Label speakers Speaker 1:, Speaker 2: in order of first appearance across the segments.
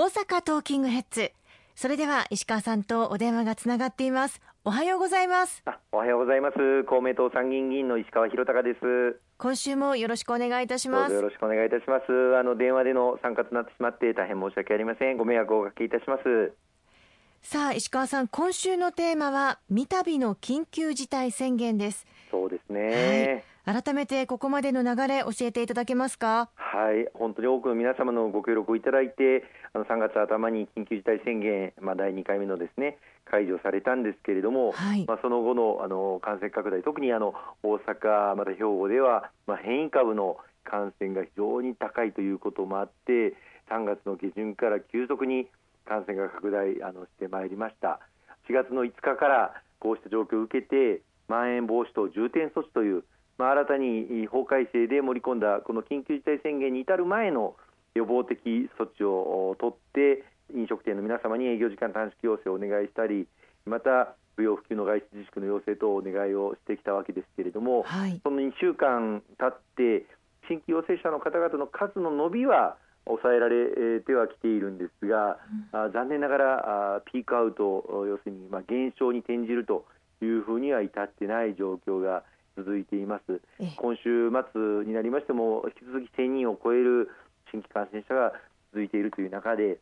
Speaker 1: 大阪トーキングヘッズ。それでは石川さんとお電話がつながっています。おはようございます。
Speaker 2: おはようございます。公明党参議院議員の石川博隆です。
Speaker 1: 今週もよろしくお願いいたします。
Speaker 2: よろしくお願いいたします。あの電話での参加となってしまって大変申し訳ありません。ご迷惑をおかけいたします。
Speaker 1: さあ石川さん今週のテーマは三度の緊急事態宣言です。
Speaker 2: そうですね、
Speaker 1: はい、改めてここまでの流れ教えていただけますか？
Speaker 2: はい本当に多くの皆様のご協力をいただいてあの3月頭に緊急事態宣言、まあ、第2回目のですね解除されたんですけれども、はい、まあ、その後のあの感染拡大特にあの大阪また兵庫では、まあ、変異株の感染が非常に高いということもあって3月の下旬から急速に感染が拡大あのしてまいりました。4月の5日からこうした状況を受けてまん延防止等重点措置という、まあ、新たに法改正で盛り込んだこの緊急事態宣言に至る前の予防的措置を取って飲食店の皆様に営業時間短縮要請をお願いしたりまた不要不急の外出自粛の要請等をお願いをしてきたわけです。けれども、はい、その2週間経って新規陽性者の方々の数の伸びは抑えられてはきているんですが、うん、残念ながらあピークアウト要するにまあ減少に転じるというふうには至ってない状況が続いています。今週末になりましても引き続き1000人を超える新規感染者が続いているという中で、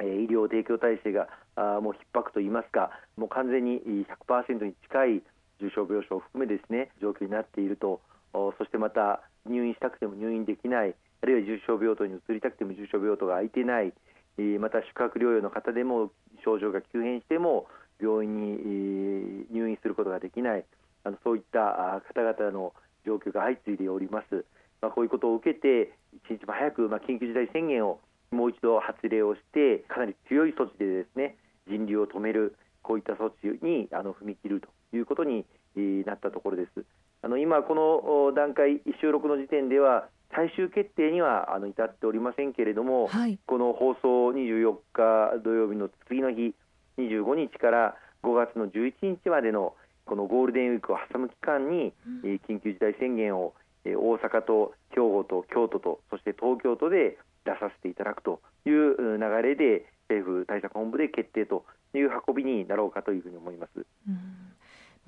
Speaker 2: えー、医療提供体制があもう逼迫といいますかもう完全に100%に近い重症病床を含めですね状況になっていると。そしてまた入院したくても入院できないあるいは重症病棟に移りたくても重症病棟が空いてない、えー、また宿泊療養の方でも症状が急変しても病院に入院することができないあのそういった方々の状況が相次いでおります。まあ、こういうことを受けて一日も早く、まあ、緊急事態宣言をもう一度発令をしてかなり強い措置でですね人流を止めるこういった措置にあの踏み切るということになったところです。あの今、この段階収録の時点では最終決定にはあの至っておりませんけれども、はい、この放送24日土曜日の次の日25日から5月の11日までのこのゴールデンウィークを挟む期間に、うん、緊急事態宣言を大阪と兵庫と京都とそして東京都で出させていただくという流れで政府対策本部で決定という運びになろうかというふうに思います。うん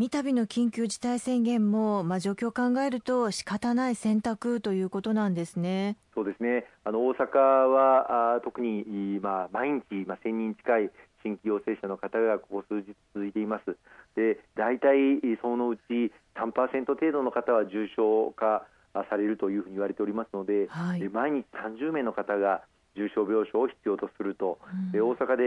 Speaker 1: 三度の緊急事態宣言も、まあ、状況を考えると仕方ない選択ということなんですね。
Speaker 2: そうですねあの大阪はあ特に、まあ、毎日、まあ、1000人近い新規陽性者の方がここ数日続いています。で大体そのうち3%程度の方は重症化されるというふうに言われておりますので、はい、毎日30名の方が重症病床を必要とすると、うん、大阪で、え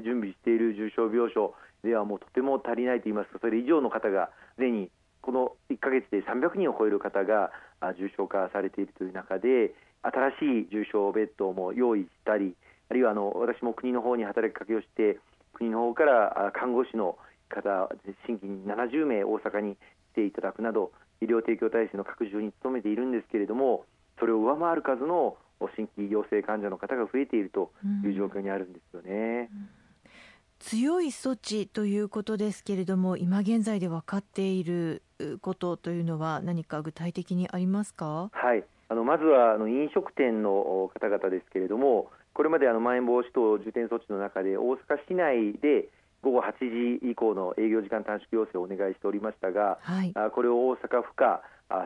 Speaker 2: ー、準備している重症病床ではもうとても足りないといいますかそれ以上の方がすでにこの1か月で300人を超える方が重症化されているという中で新しい重症ベッドも用意したりあるいはあの私も国の方に働きかけをして国の方から看護師の方新規に70名大阪に来ていただくなど医療提供体制の拡充に努めているんですけれどもそれを上回る数の新規陽性患者の方が増えているという状況にあるんですよね。うんうん
Speaker 1: 強い措置ということですけれども今現在で分かっていることというのは何か具体的にありますか？
Speaker 2: はいあのまずはあの飲食店の方々ですけれどもこれまであのまん延防止等重点措置の中で大阪市内で午後8時以降の営業時間短縮要請をお願いしておりましたが、はい、これを大阪府下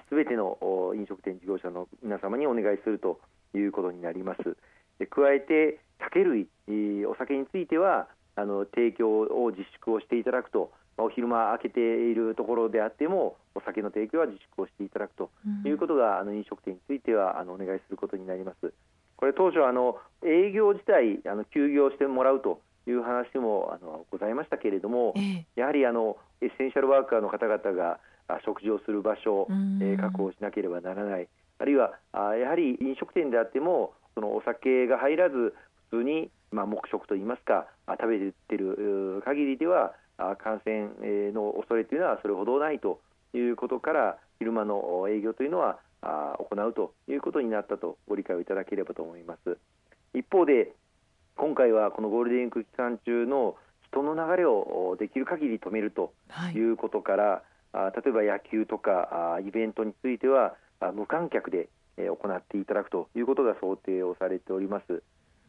Speaker 2: すべての飲食店事業者の皆様にお願いするということになります。で加えて酒類、お酒についてはあの提供を自粛をしていただくと、お昼間開けているところであってもお酒の提供は自粛をしていただくということが、うん、あの飲食店についてはあのお願いすることになります。これ当初あの営業自体あの休業してもらうという話もあのございましたけれども、えやはりあのエッセンシャルワーカーの方々が食事をする場所、えー、確保しなければならない、あるいはあやはり飲食店であってもそのお酒が入らず普通に、まあ、黙食といいますか食べている限りでは感染の恐れというのはそれほどないということから昼間の営業というのは行うということになったとご理解をいただければと思います。一方で今回はこのゴールデンウィーク期間中の人の流れをできる限り止めるということから、はい、例えば野球とかイベントについては無観客で行っていただくということが想定をされております。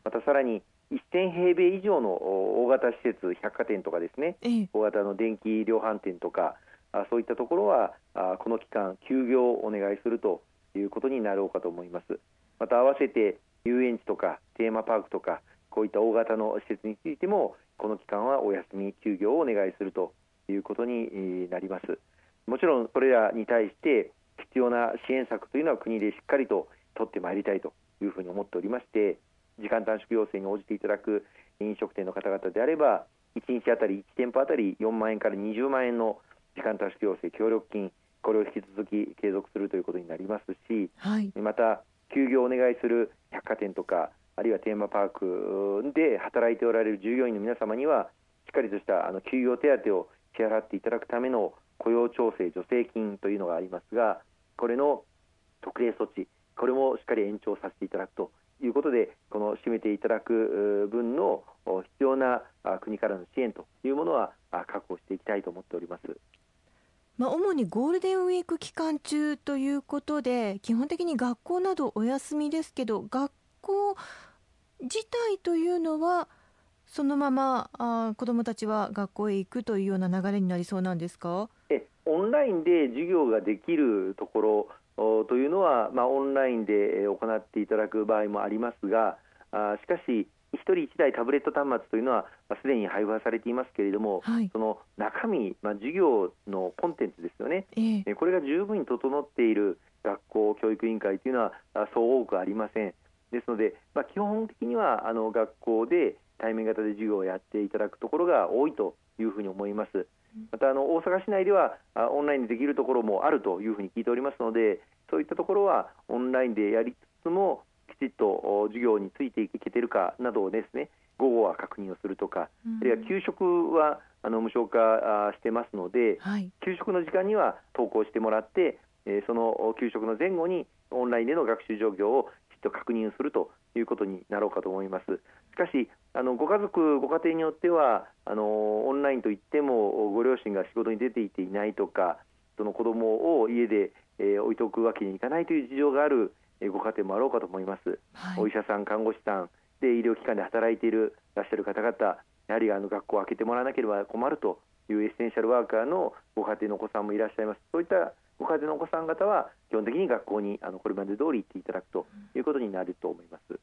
Speaker 2: またさらに1000平米以上の大型施設、百貨店とかですね、ええ、大型の電気量販店とか、あそういったところはあこの期間、休業をお願いするということになろうかと思います。また合わせて遊園地とかテーマパークとかこういった大型の施設についてもこの期間はお休み休業をお願いするということになります。もちろんそれらに対して必要な支援策というのは国でしっかりと取ってまいりたいというふうに思っておりまして時間短縮要請に応じていただく飲食店の方々であれば1日あたり1店舗あたり4万円から20万円の時間短縮要請協力金これを引き続き継続するということになりますし、はい、また休業をお願いする百貨店とかあるいはテーマパークで働いておられる従業員の皆様にはしっかりとしたあの休業手当を支払っていただくための雇用調整助成金というのがありますがこれの特例措置これもしっかり延長させていただくということでこの占めていただく分の必要な国からの支援というものは確保していきたいと思っております。
Speaker 1: まあ、主にゴールデンウィーク期間中ということで基本的に学校などお休みですけど学校自体というのはそのままあ子どもたちは学校へ行くというような流れになりそうなんですか？
Speaker 2: えオンラインで授業ができるところというのは、まあ、オンラインで行っていただく場合もありますがあしかし1人1台タブレット端末というのはすでに配布されていますけれども、はい、その中身、まあ、授業のコンテンツですよね、えー、これが十分に整っている学校教育委員会というのはそう多くありません。ですので、まあ、基本的にはあの学校で対面型で授業をやっていただくところが多いというふうに思います。またあの大阪市内ではオンラインでできるところもあるというふうに聞いておりますので、そういったところはオンラインでやりつつもきちっと授業についていけてるかなどをですね午後は確認をするとか、あるいは給食はあの無償化してますので、はい、給食の時間には登校してもらって、えその給食の前後にオンラインでの学習状況をと確認するということになろうかと思います。しかしあのご家族、ご家庭によってはあのオンラインといってもご両親が仕事に出ていていないとかその子どもを家で、えー、置いておくわけにいかないという事情がある、えー、ご家庭もあろうかと思います、はい、お医者さん、看護師さんで医療機関で働いているらっしゃる方々やはりあの学校を開けてもらわなければ困るというエッセンシャルワーカーのご家庭のお子さんもいらっしゃいます。そういったご家庭のお子さん方は基本的に学校にあのこれまで通り行っていただくということになると思います。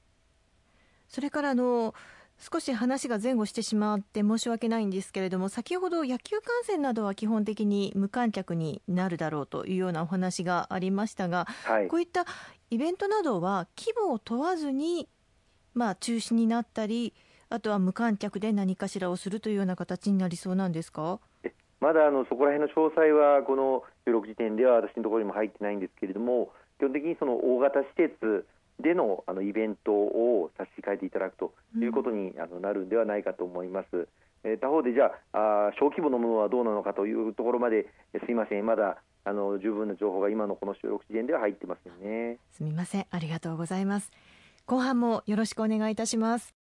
Speaker 1: それからあの少し話が前後してしまって申し訳ないんですけれども先ほど野球観戦などは基本的に無観客になるだろうというようなお話がありましたが、はい、こういったイベントなどは規模を問わずに、まあ、中止になったりあとは無観客で何かしらをするというような形になりそうなんですか？
Speaker 2: まだあのそこら辺の詳細はこの収録時点では私のところにも入ってないんですけれども基本的にその大型施設でのあのイベントを差し控えていただくということにあのなるんではないかと思います。えー、他方でじゃああ小規模のものはどうなのかというところまですいませんまだあの十分な情報が今のこの収録時点では入ってませんね。
Speaker 1: すみませんありがとうございます。後半もよろしくお願いいたします。